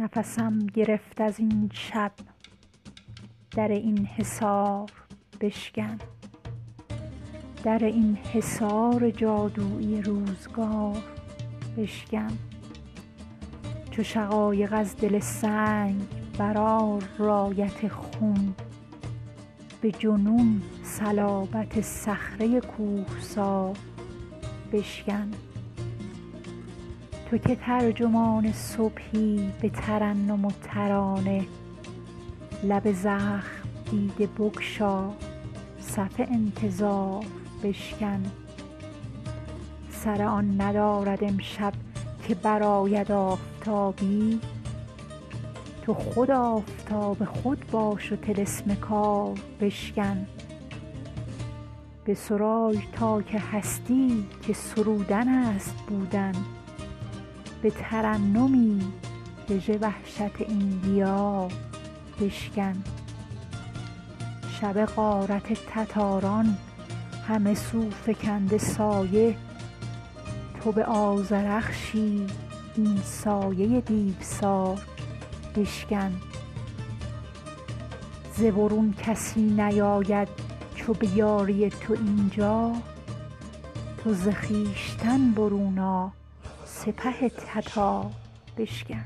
نفسم گرفت از این شب. در این حصار بشکن. در این حصار جادویی روزگار بشکن. چو شقایق از دل سنگ برآر رایت خون. به جنون صلابت صخره کوهسار بشکن. تو که ترجمان صبحی به ترنم و ترانه لب زخم دیده بگشا صف انتظار بشکن. سر آن ندارد امشب که برآید آفتابی تو خود آفتاب خود باش و طلسم کار بشکن. بسرای تا که هستی که سرودن است بودن. به ترنمی دژ وحشت این دیار بشکن. شب غارت تتاران همه سو فکنده سایه. تو به آذرخشی این سایه دیوسار بشکن. ز کسی نیاید چو به یاری تو این جا تو ز خویشتن برون آ. سپه تتار بشکن.